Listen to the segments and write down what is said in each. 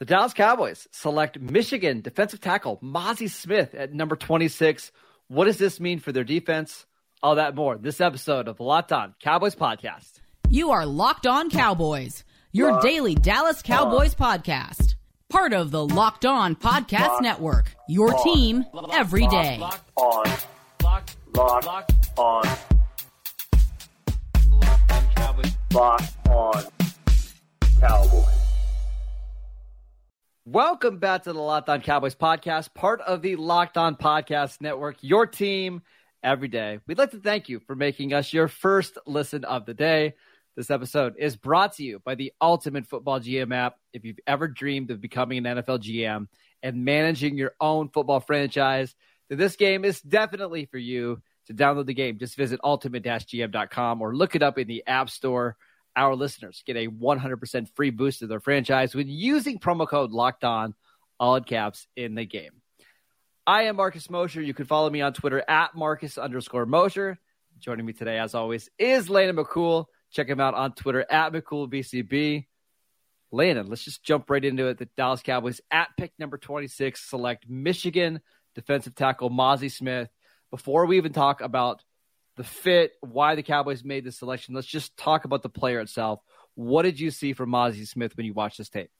The Dallas Cowboys select Michigan defensive tackle Mazi Smith at number 26. What does this mean for their defense? All that more. This episode of the Locked On Cowboys podcast. You are Locked On Cowboys, your Locked daily Dallas Cowboys on. podcast. Part of the Locked On Podcast Locked Network. Your on. team every day. Locked on. Locked, Locked on. Locked on Cowboys. Welcome back to the Locked On Cowboys podcast, part of the Locked On Podcast Network, your team every day. We'd like to thank you for making us your first listen of the day. This episode is brought to you by the Ultimate Football GM app. If you've ever dreamed of becoming an NFL GM and managing your own football franchise, then this game is definitely for you. To download the game, just visit ultimate-gm.com or look it up in the App Store our listeners get a 100% free boost to their franchise when using promo code locked on all in caps in the game. I am marcus mosher. You can follow me on twitter at marcus underscore mosher. Joining me today as always is landon mccool. Check him out on twitter at mccoolbcb. Landon let's just jump right into it. The dallas cowboys at pick number 26 select michigan defensive tackle mazi smith. Before we even talk about the fit, why the Cowboys made the selection. Let's just talk about the player itself. What did you see from Mazi Smith when you watched this tape?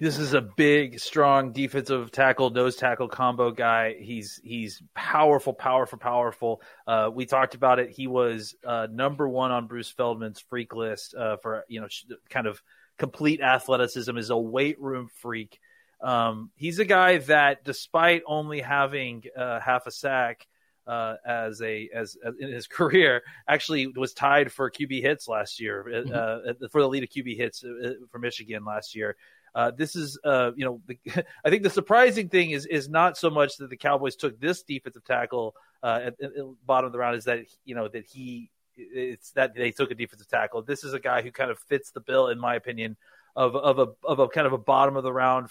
This is a big, strong defensive tackle, nose tackle combo guy. He's he's powerful, powerful, powerful. Uh, we talked about it. He was uh, number one on Bruce Feldman's freak list uh, for you know kind of complete athleticism. Is a weight room freak. Um, he's a guy that, despite only having uh, half a sack, uh, as a as, as, in his career actually was tied for QB hits last year uh, mm-hmm. uh, for the lead of QB hits uh, for Michigan last year. Uh, this is, uh, you know, the, I think the surprising thing is is not so much that the Cowboys took this defensive tackle at, at, the bottom of the round, is that you know that he it's that they took a defensive tackle. This is a guy who kind of fits the bill, in my opinion, of of a of a kind of a bottom of the round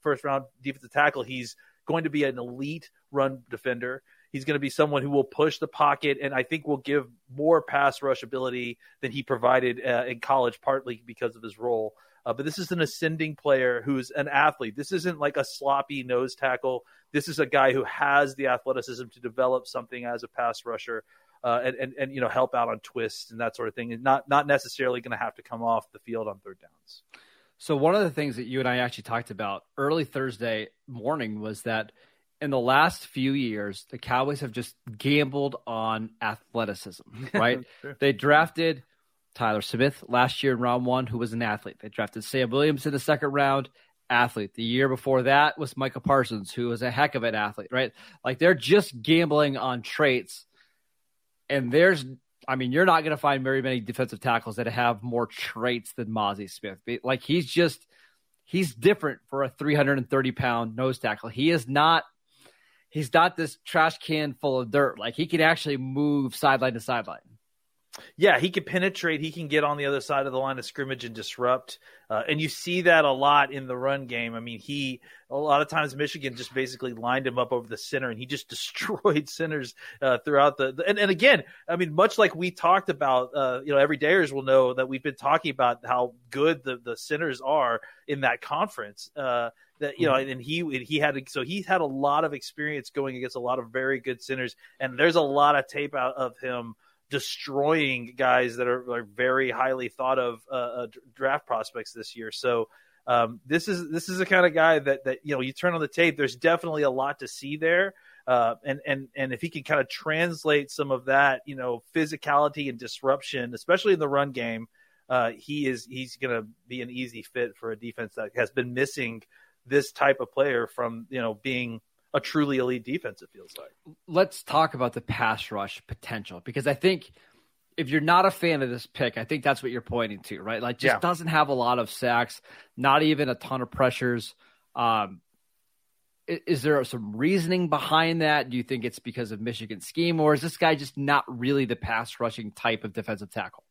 first round defensive tackle. He's going to be an elite run defender. He's going to be someone who will push the pocket and I think will give more pass rush ability than he provided uh, in college, partly because of his role. Uh, but this is an ascending player who's an athlete. This isn't like a sloppy nose tackle. This is a guy who has the athleticism to develop something as a pass rusher. Uh, and, and, and you know help out on twists and that sort of thing, and not not necessarily going to have to come off the field on third downs. So one of the things that you and I actually talked about early Thursday morning was that in the last few years, the Cowboys have just gambled on athleticism, right? sure. They drafted Tyler Smith last year in round one, who was an athlete. They drafted Sam Williams in the second round, athlete. The year before that was Micah Parsons, who was a heck of an athlete, right? Like they're just gambling on traits. And there's, I mean, you're not going to find very many defensive tackles that have more traits than Mazi Smith. Like he's just, he's different for a 330 pound nose tackle. He is not he's not this trash can full of dirt. Like he can actually move sideline to sideline. Yeah, he can penetrate. He can get on the other side of the line of scrimmage and disrupt. Uh, and you see that a lot in the run game. I mean, he a lot of times Michigan just basically lined him up over the center, and he just destroyed centers uh, throughout the. And, and again, I mean, much like we talked about, uh, you know, everydayers will know that we've been talking about how good the the centers are in that conference. That you know, mm-hmm. and he he had so he had a lot of experience going against a lot of very good centers, and there's a lot of tape out of him destroying guys that are, are very highly thought of uh, uh, draft prospects this year. So um, this is this is the kind of guy that that you know you turn on the tape. There's definitely a lot to see there. Uh, and and and if he can kind of translate some of that, you know, physicality and disruption, especially in the run game, uh, he is he's going to be an easy fit for a defense that has been missing this type of player from you know being a truly elite defense. It feels like. Let's talk about the pass rush potential because I think if you're not a fan of this pick, I think that's what you're pointing to, right? Like, just yeah. doesn't have a lot of sacks, not even a ton of pressures. Um, is there some reasoning behind that? Do you think it's because of Michigan scheme, or is this guy just not really the pass rushing type of defensive tackle?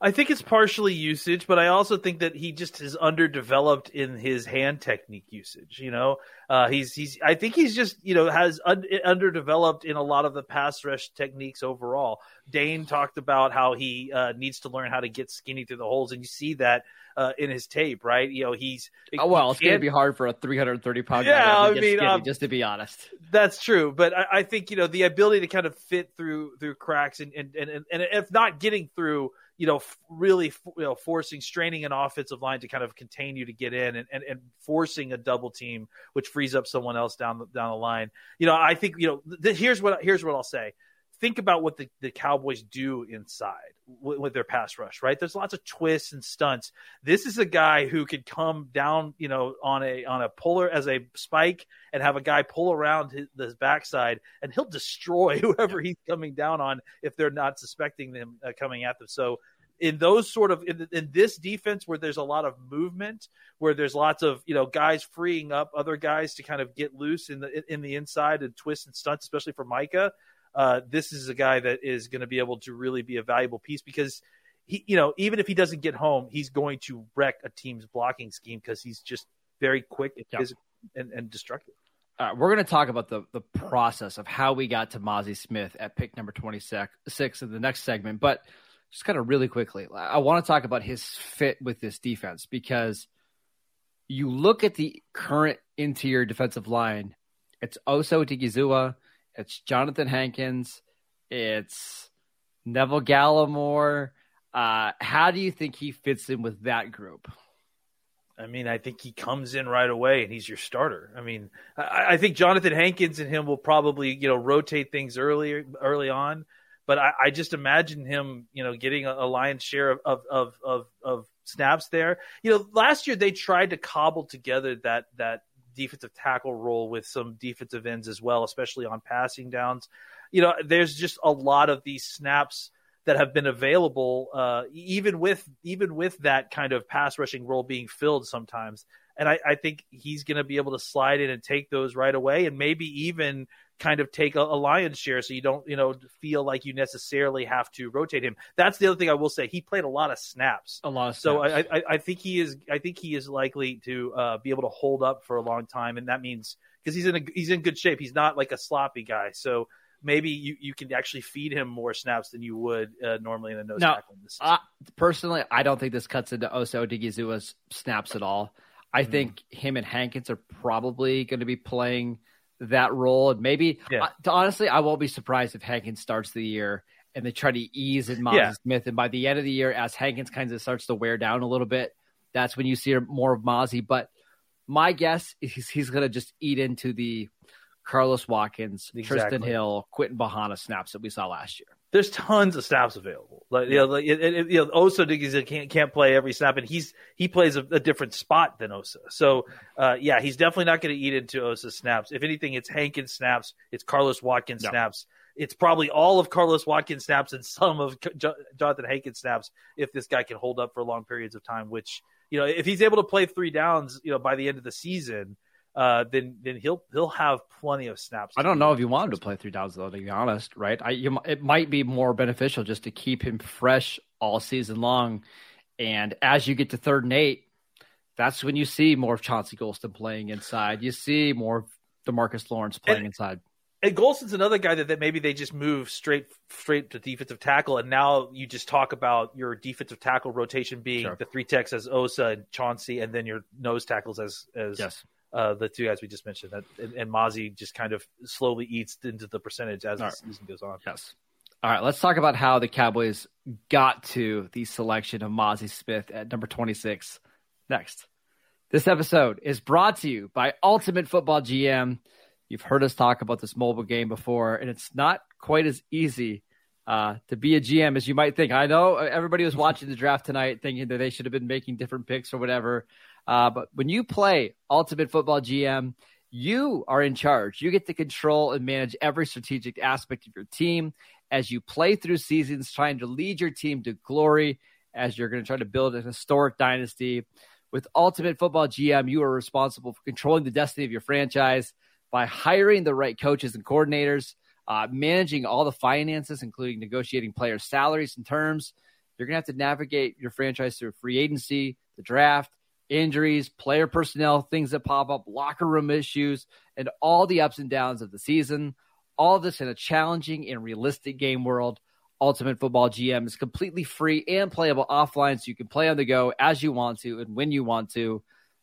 I think it's partially usage, but I also think that he just is underdeveloped in his hand technique usage. You know, uh, he's he's I think he's just you know has un- underdeveloped in a lot of the pass rush techniques overall. Dane talked about how he uh, needs to learn how to get skinny through the holes, and you see that uh, in his tape, right? You know, he's oh well, it's gonna be hard for a 330 pound yeah, guy I mean, skinny, um, just to be honest. That's true, but I, I, think you know the ability to kind of fit through through cracks and and and, and if not getting through you know, really, you know, forcing, straining an offensive line to kind of contain you to get in and, and, and forcing a double team, which frees up someone else down the, down the line. You know, I think, you know, th- here's what, here's what I'll say. Think about what the, the Cowboys do inside with, with, their pass rush, right? There's lots of twists and stunts. This is a guy who could come down, you know, on a on a puller as a spike and have a guy pull around his, his backside, and he'll destroy whoever he's coming down on if they're not suspecting them uh, coming at them. So in those sort of in, in, this defense where there's a lot of movement where there's lots of you know guys freeing up other guys to kind of get loose in the in the inside and twist and stunts especially for Micah uh, this is a guy that is going to be able to really be a valuable piece because he you know even if he doesn't get home he's going to wreck a team's blocking scheme because he's just very quick and, yep. and, and destructive uh, we're going to talk about the, the process of how we got to Mazi Smith at pick number 26 in the next segment. But just kind of really quickly, I want to talk about his fit with this defense because you look at the current interior defensive line. It's Osa Odighizuwa, it's Johnathan Hankins, it's Neville Gallimore. Uh, how do you think he fits in with that group? I mean, I think he comes in right away and he's your starter. I mean, I, I think Johnathan Hankins and him will probably, you know, rotate things early early on. But I, I just imagine him, you know, getting a, a lion's share of, of, of, of, of snaps there. You know, last year they tried to cobble together that that defensive tackle role with some defensive ends as well, especially on passing downs. You know, there's just a lot of these snaps that have been available, uh, even with even with that kind of pass rushing role being filled sometimes. And I, I think he's going to be able to slide in and take those right away, and maybe even kind of take a, a, lion's share so you don't you know feel like you necessarily have to rotate him that's the other thing i will say he played a lot of snaps a lot of snaps. so I, I, I think he is i think he is likely to uh, be able to hold up for a long time and that means because he's in a, he's in good shape he's not like a sloppy guy so maybe you, you can actually feed him more snaps than you would uh, normally in a nose now, tackle. Uh, personally, I don't think this cuts into Osa Odighizuwa's snaps at all. I mm-hmm. think him and Hankins are probably going to be playing – that role. And maybe, yeah. uh, honestly, I won't be surprised if Hankins starts the year and they try to ease in Mazi yeah. Smith. And by the end of the year, as Hankins kind of starts to wear down a little bit, that's when you see more of Mazi. But my guess is he's, he's going to just eat into the Carlos Watkins, exactly. Trysten Hill, Quinton Bohanna snaps that we saw last year there's tons of snaps available. Like you know, like it, it, you know, Osa can't can't play every snap, and he's he plays a, a different spot than Osa. So uh, yeah, he's definitely not going to eat into Osa snaps. If anything, it's Hankins snaps, it's Carlos Watkins no. snaps. It's probably all of Carlos Watkins snaps and some of Johnathan Hankins snaps if this guy can hold up for long periods of time. Which you know, if he's able to play three downs, you know, by the end of the season, uh, then then he'll he'll have plenty of snaps. I don't know if you want him to play three downs though. To be honest, right? I you, it might be more beneficial just to keep him fresh all season long, and as you get to third and eight, that's when you see more of Chauncey Golston playing inside. You see more of Demarcus Lawrence playing and, inside. And Golston's another guy that, that maybe they just move straight straight to defensive tackle, and now you just talk about your defensive tackle rotation being sure. the three techs as Osa and Chauncey, and then your nose tackles as as yes uh, the two guys we just mentioned, that, and, and Mazi just kind of slowly eats into the percentage as the season goes on. Yes. All right, let's talk about how the Cowboys got to the selection of Mazi Smith at number 26 next. This episode is brought to you by Ultimate Football GM. You've heard us talk about this mobile game before, and it's not quite as easy uh, to be a GM as you might think. I know everybody was watching the draft tonight thinking that they should have been making different picks or whatever. Uh, but when you play Ultimate Football GM, you are in charge. You get to control and manage every strategic aspect of your team as you play through seasons, trying to lead your team to glory as you're going to try to build a historic dynasty. With Ultimate Football GM, you are responsible for controlling the destiny of your franchise by hiring the right coaches and coordinators, uh, managing all the finances, including negotiating players' salaries and terms. You're going to have to navigate your franchise through free agency, the draft, injuries, player personnel, things that pop up, locker room issues, and all the ups and downs of the season. All this in a challenging and realistic game world. Ultimate Football GM is completely free and playable offline, so you can play on the go as you want to and when you want to.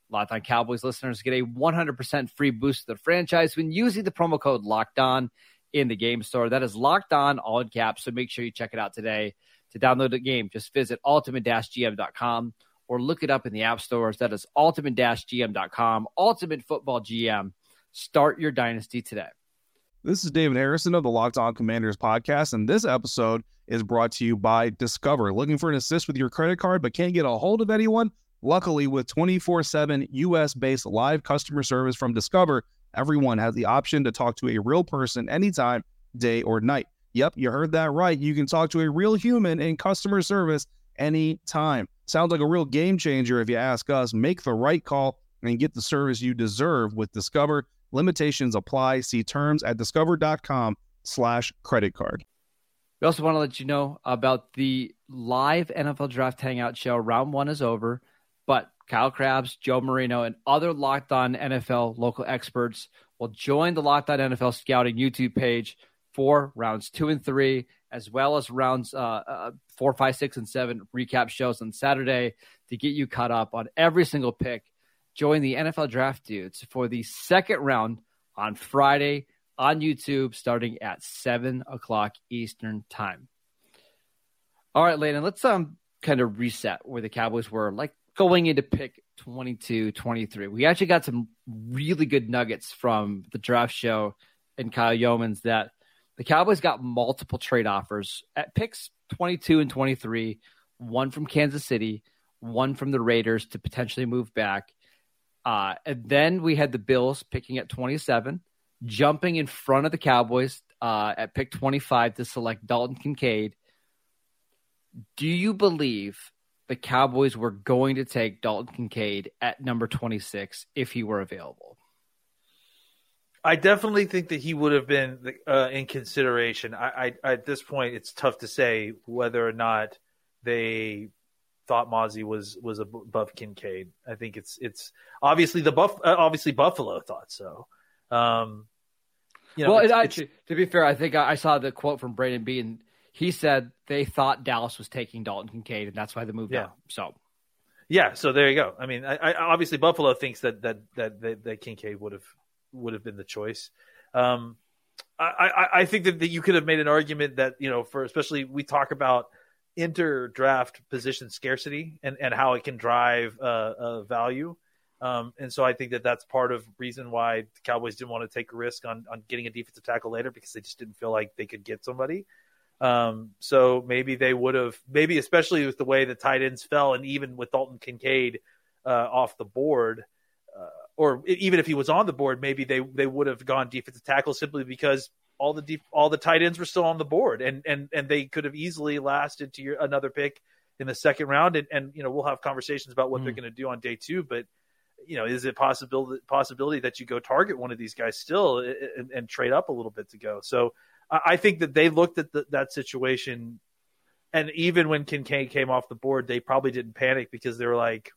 Locked On Cowboys listeners get a 100% free boost to the franchise when using the promo code Locked On in the game store. That is Locked On, all in caps. So make sure you check it out today. To download the game, just visit ultimate-gm.com or look it up in the app stores. That is ultimate-gm.com. Ultimate Football GM. Start your dynasty today. This is David Harrison of the Locked On Commanders podcast, and this episode is brought to you by Discover. Looking for an assist with your credit card but can't get a hold of anyone? Luckily, with 24 7 US based live customer service from Discover, everyone has the option to talk to a real person anytime, day or night. Yep, you heard that right. You can talk to a real human in customer service anytime. Sounds like a real game changer if you ask us. Make the right call and get the service you deserve with Discover. Limitations apply. See terms at discover.com slash credit card. We also want to let you know about the live NFL Draft Hangout show. Round one is over, but Kyle Crabbs, Joe Marino, and other Locked On NFL local experts will join the Locked On NFL Scouting YouTube page for rounds two and three, as well as rounds uh, uh, four, five, six, and seven recap shows on Saturday to get you caught up on every single pick. Join the NFL Draft Dudes for the second round on Friday on YouTube, starting at seven o'clock Eastern Time. All right, Landon, let's um kind of reset where the Cowboys were like going into pick 22, 23. We actually got some really good nuggets from the draft show and Kyle Youmans that the Cowboys got multiple trade offers at picks 22 and 23, one from Kansas City, one from the Raiders to potentially move back. Uh, and then we had the Bills picking at 27, jumping in front of the Cowboys uh, at pick 25 to select Dalton Kincaid. Do you believe the Cowboys were going to take Dalton Kincaid at number 26 if he were available? I definitely think that he would have been uh, in consideration. I, I, at this point, it's tough to say whether or not they thought Mazi was was above Kincaid. I think it's it's obviously the buff uh, obviously Buffalo thought so. Um, you know, well, it's, actually, it's, to be fair, I think I saw the quote from Brandon Beane. He said they thought Dallas was taking Dalton Kincaid, and that's why they moved yeah. So, yeah. So there you go. I mean, I, I, obviously Buffalo thinks that that that that, that Kincaid would have would have been the choice. Um, I, I, I think that, that you could have made an argument that you know for especially we talk about inter draft position scarcity and, and how it can drive uh, uh, value. Um, and so I think that that's part of reason why the Cowboys didn't want to take a risk on, on getting a defensive tackle later because they just didn't feel like they could get somebody. Um, so maybe they would have, maybe especially with the way the tight ends fell, and even with Dalton Kincaid uh, off the board, or even if he was on the board, maybe they they would have gone defensive tackle simply because all the deep, all the tight ends were still on the board, and and and they could have easily lasted to your another pick in the second round. And, and you know we'll have conversations about what mm. they're going to do on day two, but you know is it possibility possibility that you go target one of these guys still and, and trade up a little bit to go? So I, I think that they looked at the, that situation. And even when Kincaid came off the board, they probably didn't panic because they were like,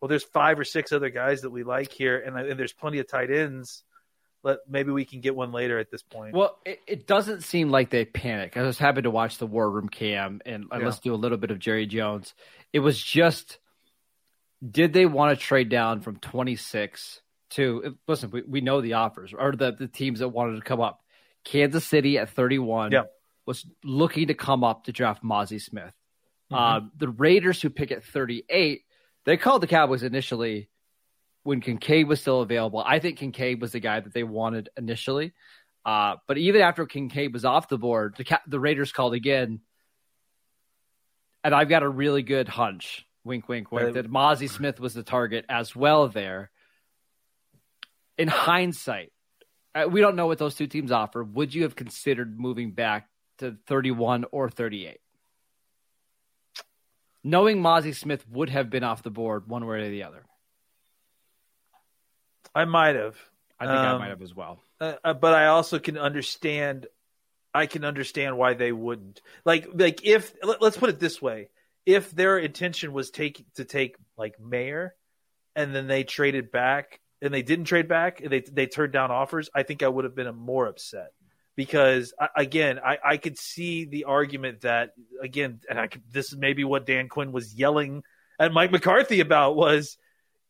well, there's five or six other guys that we like here, and, and there's plenty of tight ends. Let maybe we can get one later at this point. Well, it, it doesn't seem like they panic. I was happy to watch the War Room Cam and, yeah. let's do a little bit of Jerry Jones. It was just, did they want to trade down from 26 to listen? We, we know the offers or the the teams that wanted to come up. Kansas City at 31 yeah. was looking to come up to draft Mazi Smith. Mm-hmm. Uh, the Raiders, who pick at 38, they called the Cowboys initially when Kincaid was still available. I think Kincaid was the guy that they wanted initially. Uh, but even after Kincaid was off the board, the, the Raiders called again. And I've got a really good hunch, wink, wink, wink, that Mazi Smith was the target as well there. In hindsight, uh, we don't know what those two teams offer. Would you have considered moving back to 31 or 38? Knowing Mazi Smith would have been off the board one way or the other? I might have. I think I Um, might have as well. Uh, uh, but I also can understand. I can understand why they wouldn't like like if let, us put it this way: if their intention was take to take like Mayer, and then they traded back and they didn't trade back and they they turned down offers, I think I would have been more upset because again I, I could see the argument that again and I could, this is maybe what Dan Quinn was yelling at Mike McCarthy about was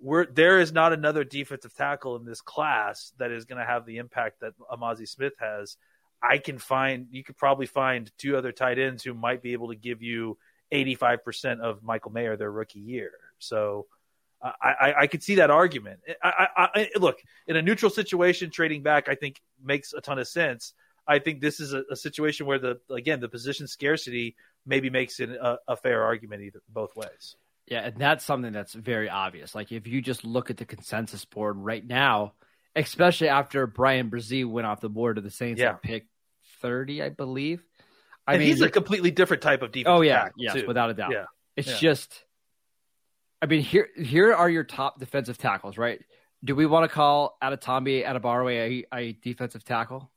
we're, there is not another defensive tackle in this class that is going to have the impact that Amazi Smith has. I can find you could probably find two other tight ends who might be able to give you 85% of Michael Mayer their rookie year. So I, I, I could see that argument. I, look in a neutral situation, trading back I think makes a ton of sense. I think this is a, a situation where the again the position scarcity maybe makes it a, a fair argument either both ways. Yeah, and that's something that's very obvious. Like if you just look at the consensus board right now, especially after Bryan Bresee went off the board to the Saints Yeah. at pick thirty, I believe. I and mean, he's a completely different type of defense. oh yeah, yes, too. without a doubt. Yeah. It's Yeah. just, I mean, here here are your top defensive tackles, right? Do we want to call Adetomiwa Adebawore a, a defensive tackle?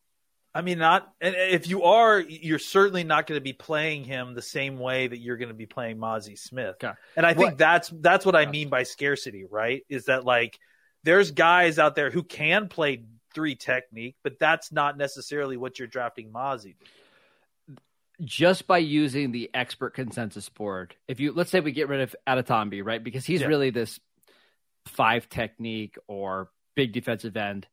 I mean, not. And if you are, you're certainly not going to be playing him the same way that you're going to be playing Mazi Smith. Okay. And I think What- that's that's what I mean by scarcity, right? Is that like there's guys out there who can play three technique, but that's not necessarily what you're drafting Mazi. just by using the expert consensus board, if you let's say we get rid of Adetomiwa, right? Because he's Yeah. really this five technique or big defensive end.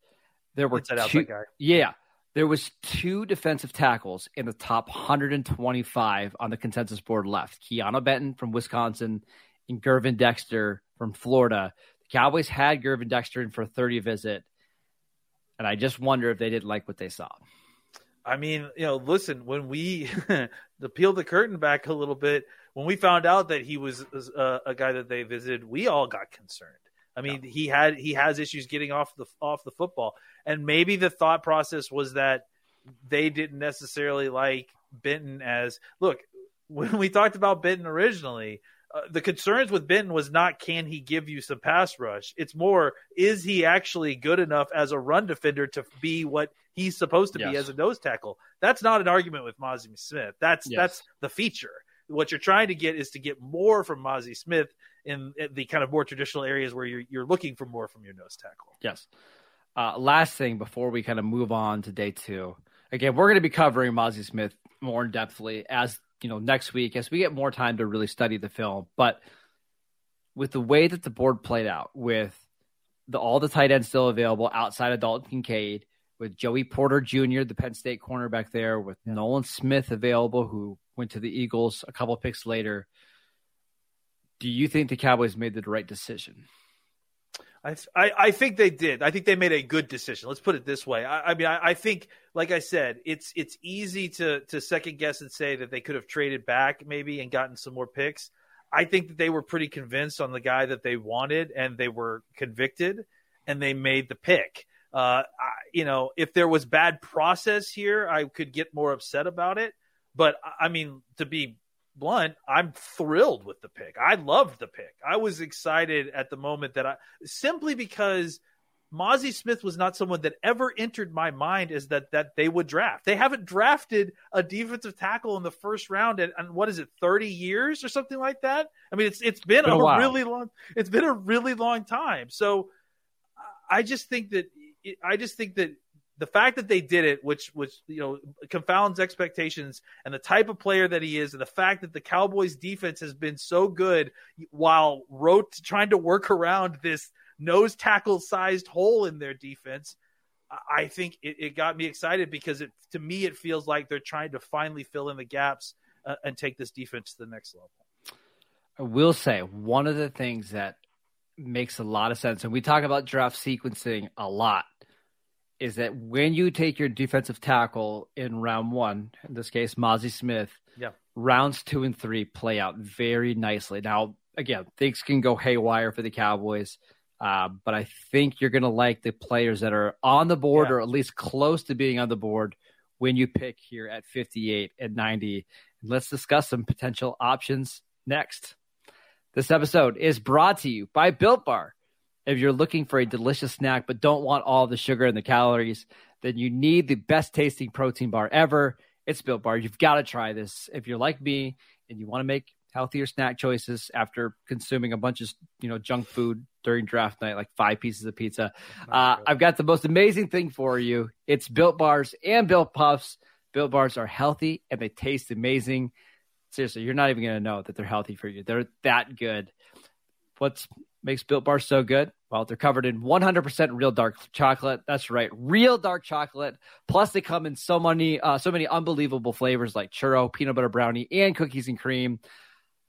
There were two, yeah, there was two defensive tackles in the top 125 on the consensus board left. Keanu Benton from Wisconsin and Gervon Dexter from Florida. The Cowboys had Gervon Dexter in for a 30 visit, and I just wonder if they didn't like what they saw. I mean, you know, listen, when we to peel the curtain back a little bit, when we found out that he was uh, a guy that they visited, we all got concerned. I mean, he had he has issues getting off the off the football, and maybe the thought process was that they didn't necessarily like Benton as look when we talked about Benton originally. Uh, the concerns with Benton was not can he give you some pass rush. It's more is he actually good enough as a run defender to be what he's supposed to be as a nose tackle. That's not an argument with Mazi Smith. That's Yes. that's the feature. What you're trying to get is to get more from Mazi Smith in, in the kind of more traditional areas where you're you're looking for more from your nose tackle. Yes. Uh, last thing before we kind of move on to day two. Again, we're going to be covering Mazi Smith more in depthly as you know next week as we get more time to really study the film. But with the way that the board played out, with the all the tight ends still available outside of Dalton Kincaid, with Joey Porter Jr., the Penn State cornerback there, with Nolan Smith available, who went to the Eagles a couple picks later. Do you think the Cowboys made the right decision? I, I, think they did. I think they made a good decision. Let's put it this way. I, I mean, I, I think, like I said, it's it's easy to to second guess and say that they could have traded back maybe and gotten some more picks. I think that they were pretty convinced on the guy that they wanted, and they were convicted, and they made the pick. Uh, I, you know, if there was bad process here, I could get more upset about it. But I mean, to be blunt, I'm thrilled with the pick. I loved the pick. I was excited at the moment that I simply because Mazi Smith was not someone that ever entered my mind as that that they would draft. They haven't drafted a defensive tackle in the first round in, and what is it, 30 years or something like that? I mean, it's it's been, Been a a, really long it's been a really long time. So I just think that I just think that the fact that they did it, which which you know confounds expectations, and the type of player that he is, and the fact that the Cowboys' defense has been so good while wrote trying to work around this nose tackle sized hole in their defense, I- think it, it got me excited because it to me it feels like they're trying to finally fill in the gaps uh, and take this defense to the next level. I will say one of the things that makes a lot of sense, and we talk about draft sequencing a lot, is that when you take your defensive tackle in round one, in this case, Mazi Smith, Yeah. rounds two and three play out very nicely. Now, again, things can go haywire for the Cowboys, uh, but I think you're going to like the players that are on the board Yeah. or at least close to being on the board when you pick here at 58 and 90. Let's discuss some potential options next. This episode is brought to you by Built Bar. If you're looking for a delicious snack but don't want all the sugar and the calories, then you need the best tasting protein bar ever. It's Built Bar. You've got to try this. If you're like me and you want to make healthier snack choices after consuming a bunch of you know junk food during draft night, like five pieces of pizza, uh, I've got the most amazing thing for you. It's Built Bars and Built Puffs. Built Bars are healthy and they taste amazing. Seriously, you're not even going to know that they're healthy for you. They're that good. What makes Built Bars so good? Well, they're covered in 100% real dark chocolate. That's right, real dark chocolate. Plus, they come in so many, uh, so many unbelievable flavors like churro, peanut butter brownie, and cookies and cream.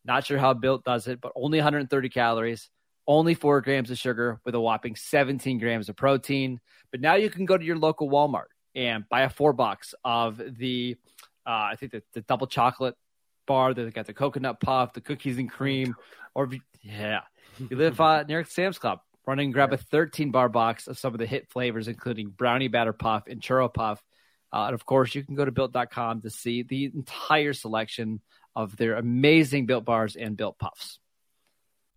Not sure how Built does it, but only 130 calories, only four grams of sugar with a whopping 17 grams of protein. But now you can go to your local Walmart and buy a four box of the, uh, I think the, the double chocolate bar. They got the coconut puff, the cookies and cream, or yeah, you live uh, near Sam's Club. Run and grab a 13 bar box of some of the hit flavors, including brownie batter puff and churro puff. Uh, and of course, you can go to built.com to see the entire selection of their amazing built bars and built puffs.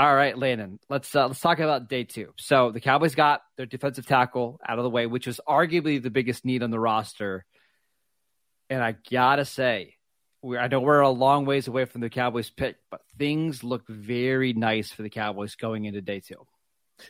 All right, Landon. Let's uh, let's talk about day two. So the Cowboys got their defensive tackle out of the way, which was arguably the biggest need on the roster. And I gotta say, we I know we're a long ways away from the Cowboys pick, but things look very nice for the Cowboys going into day two.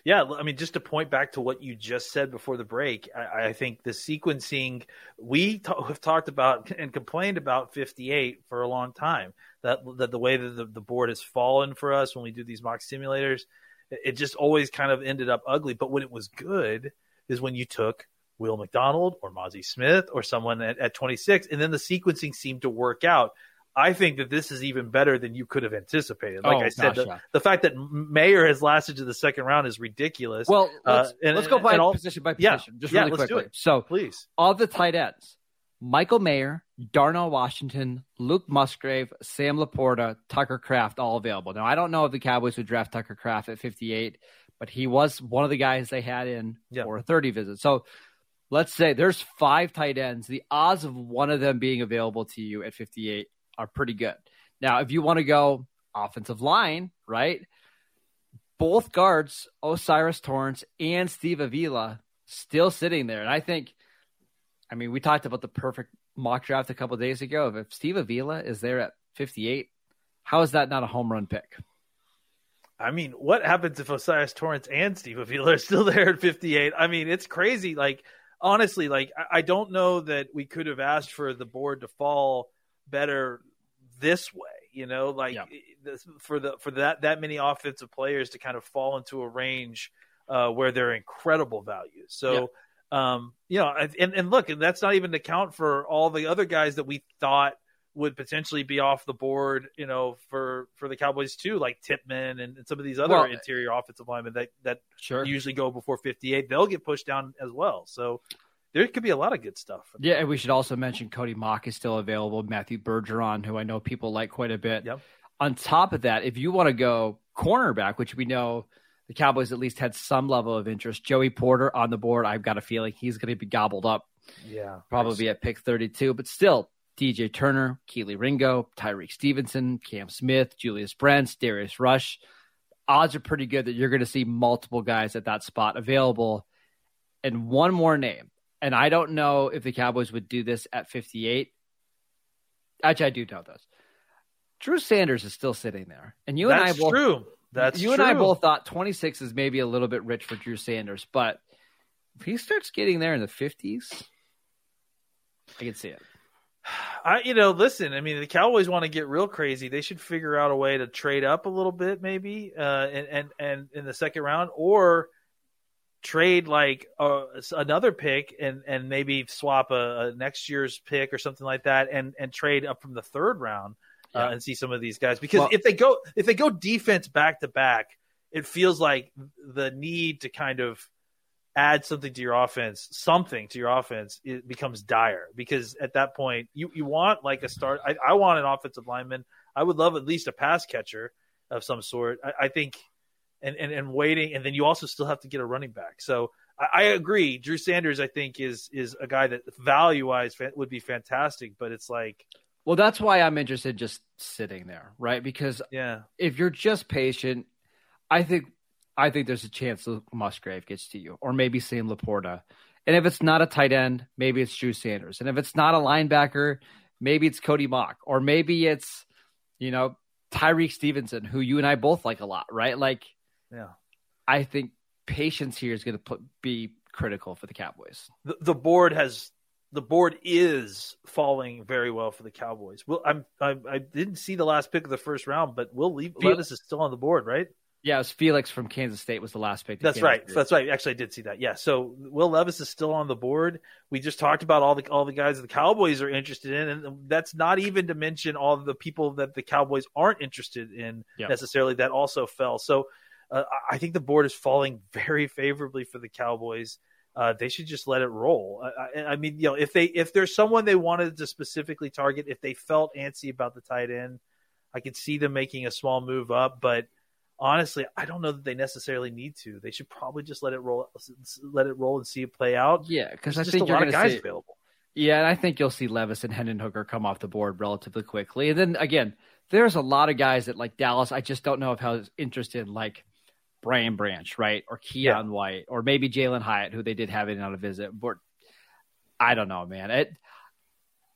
Yeah, I mean, just to point back to what you just said before the break, I, I think the sequencing we t- have talked about and complained about 58 for a long time. That, that the way that the, the board has fallen for us when we do these mock simulators, it, it just always kind of ended up ugly. But when it was good is when you took Will McDonald or Mazi Smith or someone at, at 26, and then the sequencing seemed to work out. I think that this is even better than you could have anticipated. Like Oh, I said, gosh, the, yeah. the fact that Mayer has lasted to the second round is ridiculous. Well, let's, Uh, and- let's go by all- position by position, yeah, just really quickly. So, please. all the tight ends, Michael Mayer, Darnell Washington, Luke Musgrave, Sam Laporta, Tucker Kraft, all available. Now, I don't know if the Cowboys would draft Tucker Kraft at 58, but he was one of the guys they had in for a 30 visit. So let's say there's five tight ends. The odds of one of them being available to you at 58 are pretty good. Now, if you want to go offensive line, right? Both guards, O'Cyrus Torrence and Steve Avila, still sitting there. And I think, I mean, we talked about the perfect mock draft a couple days ago. If Steve Avila is there at 58, how is that not a home run pick? I mean, what happens if O'Cyrus Torrence and Steve Avila are still there at 58? I mean, it's crazy. Like, honestly, like I, I don't know that we could have asked for the board to fall better this way. You know, like Yeah. this, for the for that that many offensive players to kind of fall into a range uh, where they're incredible value. So. Um, you know, and, and look, and that's not even to count for all the other guys that we thought would potentially be off the board, you know, for for the Cowboys too, like Tippmann and, and some of these other Well, interior offensive linemen that that Sure. usually go before 58. They'll get pushed down as well. So there could be a lot of good stuff. Yeah, and we should also mention Cody Mauch is still available. Matthew Bergeron, who I know people like quite a bit. Yep. On top of that, if you want to go cornerback, which we know the Cowboys at least had some level of interest, Joey Porter on the board. I've got a feeling he's going to be gobbled up Yeah, probably at pick 32, but still DJ Turner, Kelee Ringo, Tyrique Stevenson, Cam Smith, Julius Brents, Darius Rush. Odds are pretty good that you're going to see multiple guys at that spot available. And one more name. And I don't know if the Cowboys would do this at 58. Actually, I do know this. Drew Sanders is still sitting there. And you and I That's both true. That's you and I both thought 26 is maybe a little bit rich for Drew Sanders, but if he starts getting there in the 50s, I can see it. I, you know, listen. I mean, the Cowboys want to get real crazy. They should figure out a way to trade up a little bit, maybe, uh, and and and in the second round, or trade like uh, another pick and and maybe swap a, a next year's pick or something like that, and and trade up from the third round uh, Yeah. and see some of these guys because Well- if they go if they go defense back to back, it feels like the need to kind of add something to your offense, something to your offense, it becomes dire because at that point you you want like a start. I, I want an offensive lineman. I would love at least a pass catcher of some sort. I, I think, and, and and waiting, and then you also still have to get a running back. So I, I agree. Drew Sanders, I think, is is a guy that value wise would be fantastic, but it's like, Well, that's why I'm interested just sitting there, right? Because yeah, if you're just patient, I think I think there's a chance Musgrave gets to you, or maybe Sam Laporta. And if it's not a tight end, maybe it's Drew Sanders. And if it's not a linebacker, maybe it's Cody Mauch, or maybe it's you know Tyrique Stevenson, who you and I both like a lot, right? Like yeah. I think patience here is going to put, be critical for the Cowboys. the, the board has the board is falling very well for the Cowboys. Well, I'm, I I didn't see the last pick of the first round, but Will Leave Feel- Levis is still on the board, right? Yeah, it was Felix from Kansas State was the last pick. that That's Kansas right. did. That's right. Actually, I did see that. Yeah. So Will Levis is still on the board. We just talked about all the all the guys the Cowboys are interested in, and that's not even to mention all the people that the Cowboys aren't interested in Yeah. necessarily that also fell. So uh, I think the board is falling very favorably for the Cowboys. Uh, they should just let it roll. I, I, I mean, you know, if they if there's someone they wanted to specifically target, if they felt antsy about the tight end, I could see them making a small move up, but honestly, I don't know that they necessarily need to. They should probably just let it roll, let it roll and see it play out. Yeah, because I think a you're lot of guys see. available. Yeah, and I think you'll see Levis and Hendon Hooker come off the board relatively quickly. And then again, there's a lot of guys that like Dallas. I just don't know if how interested like Brian Branch, right, or Keion Yeah. White, or maybe Jalin Hyatt, who they did have in on a visit. But I don't know, man. It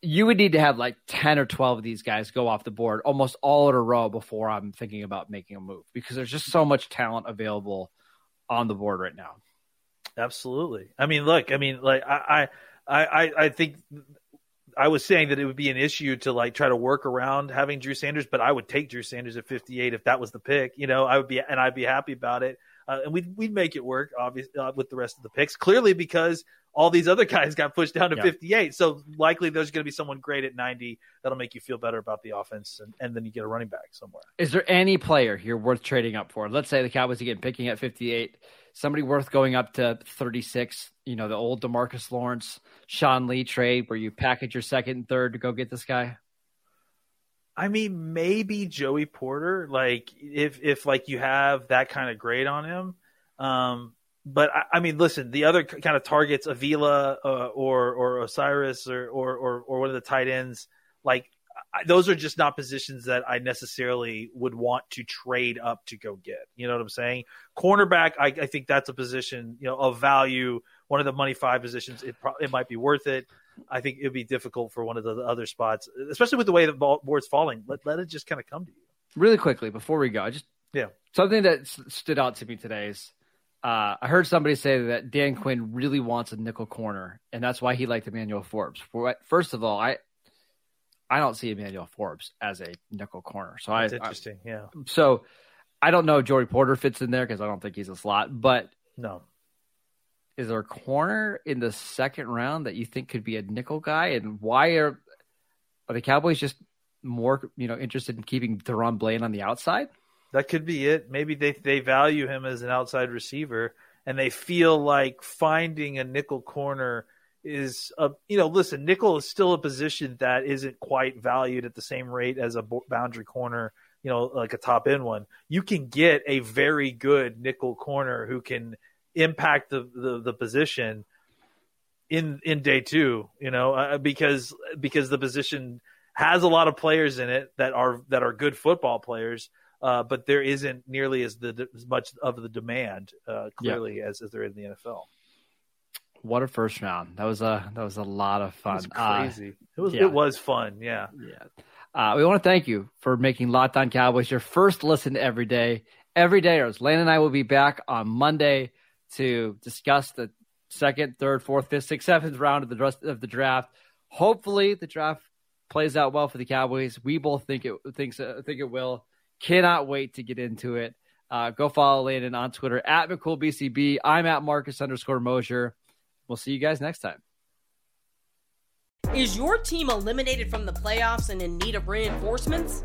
you would need to have like ten or twelve of these guys go off the board almost all in a row before I'm thinking about making a move because there's just so much talent available on the board right now. Absolutely. I mean, look, I mean, like I, I, I, I think I was saying that it would be an issue to like try to work around having Drew Sanders, but I would take Drew Sanders at 58 if that was the pick. You know, I would be, and I'd be happy about it. Uh, and we'd we'd make it work, obviously, uh, with the rest of the picks. Clearly, because all these other guys got pushed down to Yeah. 58, so likely there's going to be someone great at 90 that'll make you feel better about the offense, and, and then you get a running back somewhere. Is there any player here worth trading up for? Let's say the Cowboys again picking at 58, somebody worth going up to 36, you know, the old Demarcus Lawrence, Sean Lee trade where you package your second and third to go get this guy? I mean, maybe Joey Porter, like if if like you have that kind of grade on him. Um, but I, I mean, listen, the other kind of targets, Avila uh, or or O'Cyrus or, or or or one of the tight ends, like I, those are just not positions that I necessarily would want to trade up to go get. You know what I'm saying? Cornerback, I, I think that's a position you know of value. One of the money five positions, it pro- it might be worth it. I think it'd be difficult for one of the other spots, especially with the way the ball, board's falling. Let let it just kind of come to you. Really quickly before we go, I just Yeah. something that s- stood out to me today is uh, I heard somebody say that Dan Quinn really wants a nickel corner, and that's why he liked Emmanuel Forbes. For First of all, I I don't see Emmanuel Forbes as a nickel corner, so I, That's I interesting. yeah. so I don't know if Joey Porter fits in there because I don't think he's a slot. But No. Is there a corner in the second round that you think could be a nickel guy? And why are are the Cowboys just more you know interested in keeping DaRon Bland on the outside? That could be it. Maybe they they value him as an outside receiver, and they feel like finding a nickel corner is a you know listen nickel is still a position that isn't quite valued at the same rate as a boundary corner you know like a top end one you can get a very good nickel corner who can impact the the, the position in in day two you know uh, because because the position has a lot of players in it that are that are good football players uh, but there isn't nearly as the as much of the demand uh, clearly as, as there is in the NFL. What a first round! That was a that was a lot of It fun. was Uh, crazy. it was yeah. it was fun. Yeah. Yeah. Uh, we want to thank you for making Locked On Cowboys your first listen every day. Every day, Lane and I will be back on Monday to discuss the second, third, fourth, fifth, sixth, seventh round of the rest of the draft. Hopefully, the draft plays out well for the Cowboys. We both think it thinks uh, think it will. Cannot wait to get into it. Uh, go follow Landon on Twitter at McCoolBCB. I'm at Marcus underscore Mosher. We'll see you guys next time. Is your team eliminated from the playoffs and in need of reinforcements?